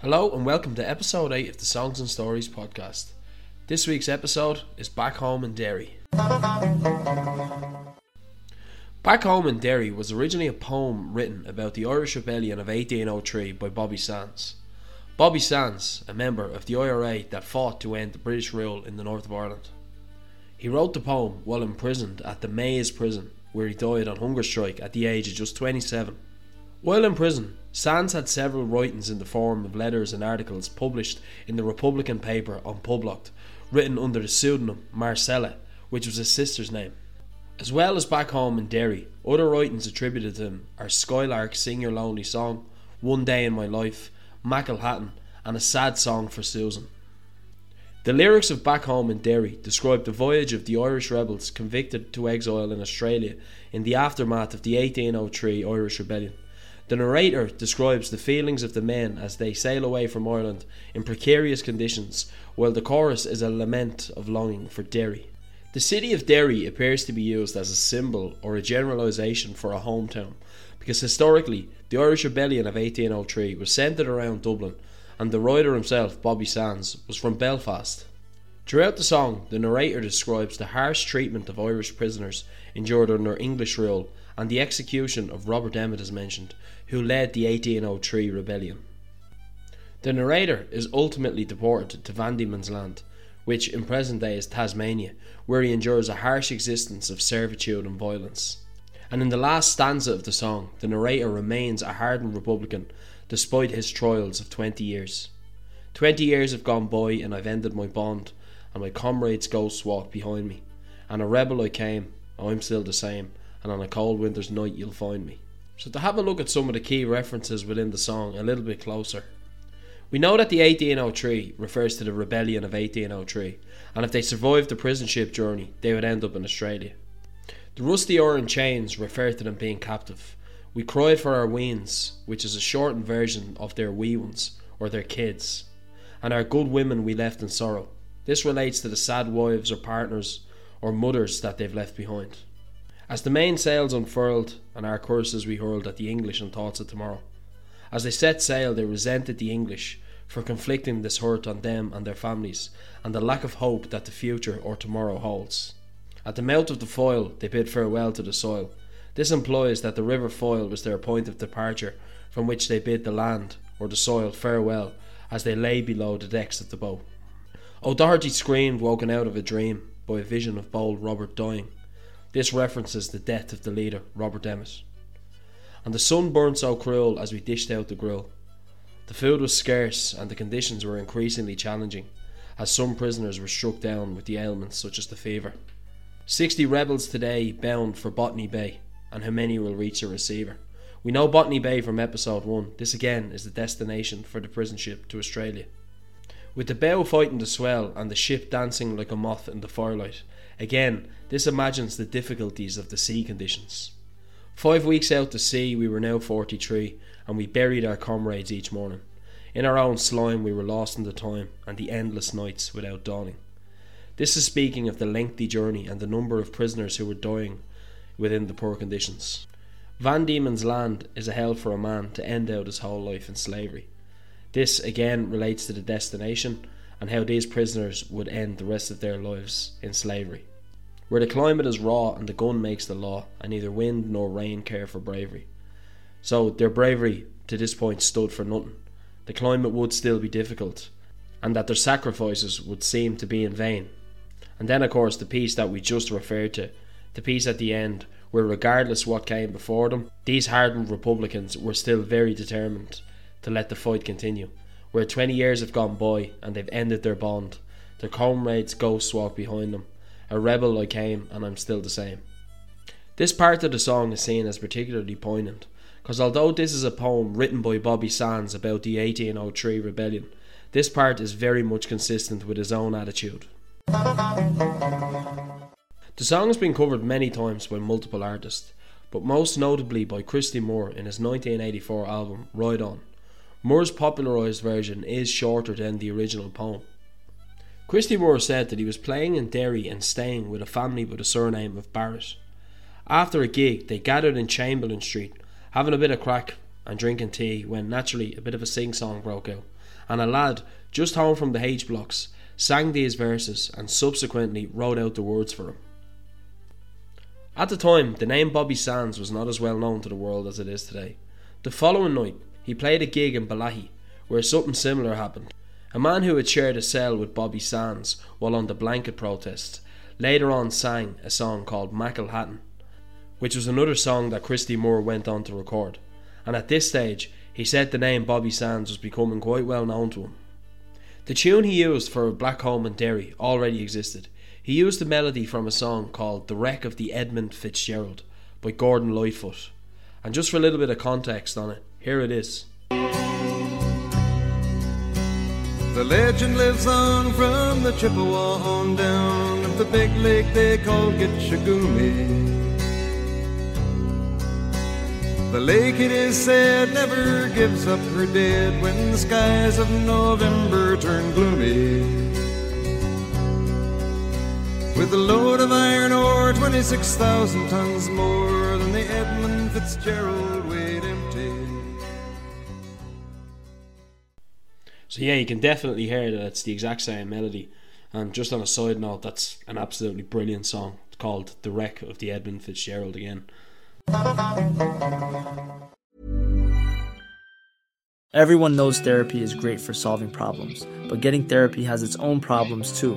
Hello and welcome to episode 8 of the Songs and Stories podcast. This week's episode is Back Home in Derry. Back Home in Derry was originally a poem written about the Irish Rebellion of 1803 by Bobby Sands. Bobby Sands, a member of the IRA that fought to end the British rule in the north of Ireland. He wrote the poem while imprisoned at the Maze prison, where he died on hunger strike at the age of just 27. While in prison, Sands had several writings in the form of letters and articles published in the Republican paper An Phoblacht, written under the pseudonym Marcella, which was his sister's name. As well as back home in Derry, other writings attributed to him are Skylark Sing Your Lonely Song, One Day in My Life, Hatton, and A Sad Song for Susan. The lyrics of Back Home in Derry describe the voyage of the Irish rebels convicted to exile in Australia in the aftermath of the 1803 Irish Rebellion. The narrator describes the feelings of the men as they sail away from Ireland in precarious conditions, while the chorus is a lament of longing for Derry. The city of Derry appears to be used as a symbol or a generalisation for a hometown, because historically the Irish Rebellion of 1803 was centred around Dublin, and the writer himself, Bobby Sands, was from Belfast. Throughout the song, the narrator describes the harsh treatment of Irish prisoners endured under English rule and the execution of Robert Emmet is mentioned, who led the 1803 rebellion. The narrator is ultimately deported to Van Diemen's Land, which in present day is Tasmania, where he endures a harsh existence of servitude and violence. And in the last stanza of the song, the narrator remains a hardened Republican despite his trials of 20 years. Twenty years have gone by, and I've ended my bond, and my comrades' ghosts walk behind me. And a rebel I came, I'm still the same, and on a cold winter's night you'll find me. So, to have a look at some of the key references within the song a little bit closer. We know that the 1803 refers to the rebellion of 1803, and if they survived the prison ship journey, they would end up in Australia. The rusty iron chains refer to them being captive. We cried for our weans, which is a shortened version of their wee ones, or their kids, and our good women we left in sorrow. This relates to the sad wives or partners or mothers that they've left behind. As the mainsails unfurled, and our curses we hurled at the English and thoughts of tomorrow. As they set sail, they resented the English for conflicting this hurt on them and their families, and the lack of hope that the future or tomorrow holds. At the mouth of the Foyle, they bid farewell to the soil. This implies that the River Foyle was their point of departure, from which they bid the land or the soil farewell as they lay below the decks of the boat. O'Doherty screamed, woken out of a dream by a vision of bold Robert dying. This references the death of the leader, Robert Emmet. And the sun burned so cruel as we dished out the grill. The food was scarce and the conditions were increasingly challenging, as some prisoners were struck down with the ailments such as the fever. Sixty rebels today bound for Botany Bay, and how many will reach the receiver? We know Botany Bay from episode 1. This again is the destination for the prison ship to Australia. With the bow fighting the swell and the ship dancing like a moth in the firelight, again, this imagines the difficulties of the sea conditions. Five weeks out to sea, we were now 43, and we buried our comrades each morning. In our own slime, we were lost in the time and the endless nights without dawning. This is speaking of the lengthy journey and the number of prisoners who were dying within the poor conditions. Van Diemen's Land is a hell for a man to end out his whole life in slavery. This again relates to the destination, and how these prisoners would end the rest of their lives in slavery. Where the climate is raw and the gun makes the law, and neither wind nor rain care for bravery. So their bravery to this point stood for nothing. The climate would still be difficult, and that their sacrifices would seem to be in vain. And then, of course, the peace that we just referred to, the peace at the end, where regardless what came before them, these hardened Republicans were still very determined to let the fight continue. Where 20 years have gone by and they've ended their bond, their comrades' ghosts walk behind them. A rebel I came, and I'm still the same. This part of the song is seen as particularly poignant, because although this is a poem written by Bobby Sands about the 1803 rebellion, this part is very much consistent with his own attitude. The song has been covered many times by multiple artists, but most notably by Christy Moore in his 1984 album Ride On. Moore's popularised version is shorter than the original poem. Christy Moore said that he was playing in Derry and staying with a family with the surname of Barrett. After a gig, they gathered in Chamberlain Street, having a bit of crack and drinking tea when naturally a bit of a sing song broke out, and a lad just home from the H blocks sang these verses and subsequently wrote out the words for him. At the time, the name Bobby Sands was not as well known to the world as it is today. The following night, he played a gig in Bellaghy, where something similar happened. A man who had shared a cell with Bobby Sands while on the blanket protest later on sang a song called Hatton, which was another song that Christy Moore went on to record. And at this stage, he said the name Bobby Sands was becoming quite well known to him. The tune he used for Back Home in Derry already existed, he used the melody from a song called The Wreck of the Edmund Fitzgerald by Gordon Lightfoot. And just for a little bit of context on it, here it is. The legend lives on from the Chippewa on down of the big lake they call Gitche Gumee. The lake, it is said, never gives up her dead when the skies of November turn gloomy. With a load of iron ore, 26,000 tons more than the Edmund Fitzgerald weighed empty. So, yeah, you can definitely hear that it's the exact same melody. And just on a side note, that's an absolutely brilliant song it's called The Wreck of the Edmund Fitzgerald again. Everyone knows therapy is great for solving problems, but getting therapy has its own problems too,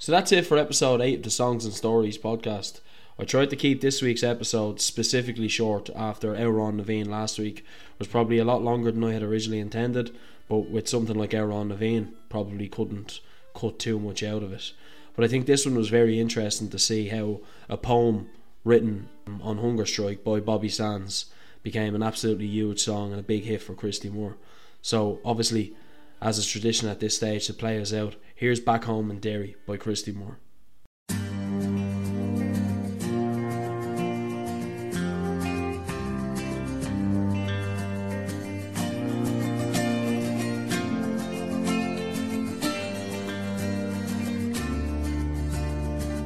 So that's it for episode 8 of the Songs and Stories podcast. I tried to keep this week's episode specifically short after Amhrán na bhFiann last week was probably a lot longer than I had originally intended, but with something like Amhrán na bhFiann, probably couldn't cut too much out of it. But I think this one was very interesting to see how a poem written on hunger strike by Bobby Sands became an absolutely huge song and a big hit for Christy Moore. So obviously, as is tradition at this stage to play us out, here's Back Home in Derry by Christy Moore.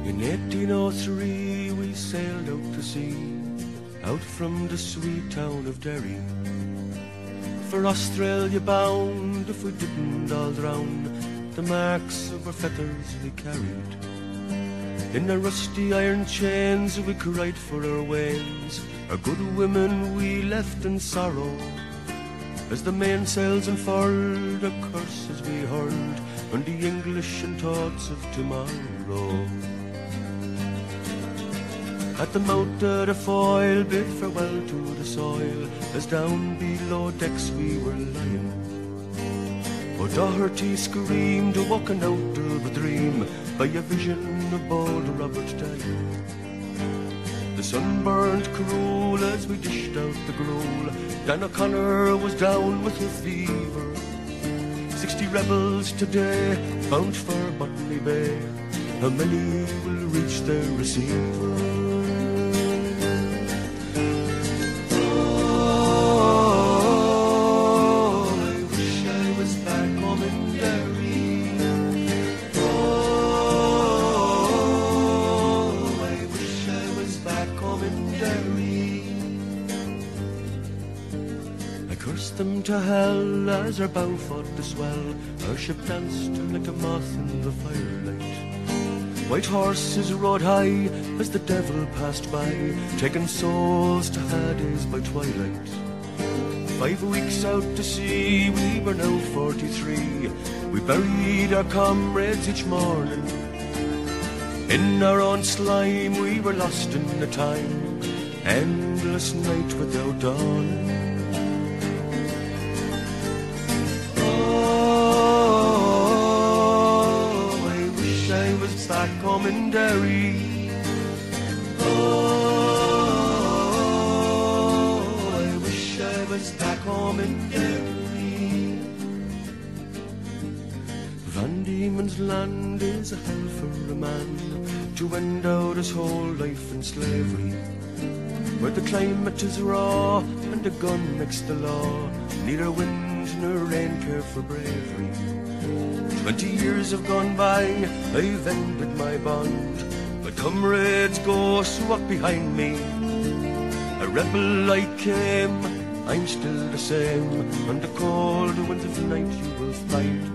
In 1803 we sailed out to sea, out from the sweet town of Derry. For Australia bound, if we didn't all drown, the marks of our fetters we carried. In the rusty iron chains we cried for our wains, our good women we left in sorrow. As the mainsails unfurled, the curses we hurled on the English and thoughts of tomorrow. At the mouth of the Foyle, bid farewell to the soil, as down below decks we were lying. Oh, Doherty screamed, walking out of a dream, by a vision of bold Robert dying. The sun burned cruel as we dished out the gruel. Dan O'Connor was down with a fever. Sixty rebels today bound for Botany Bay. How many will reach their receiver? To hell as her bow fought to swell. Our ship danced like a moth in the firelight. White horses rode high as the devil passed by, taking souls to Hades by twilight. Five weeks out to sea, we were now 43. We buried our comrades each morning. In our own slime, we were lost in the time. Endless night without dawn. Derry. Oh, I wish I was back home in Derry. Van Diemen's land is a hell for a man to end out his whole life in slavery. Where the climate is raw and the gun makes the law, neither wind nor rain care for bravery. Twenty years have gone by, I've ended my bond. My comrades ghosts walk behind me. A rebel I came, I'm still the same. On the cold winds of night you will find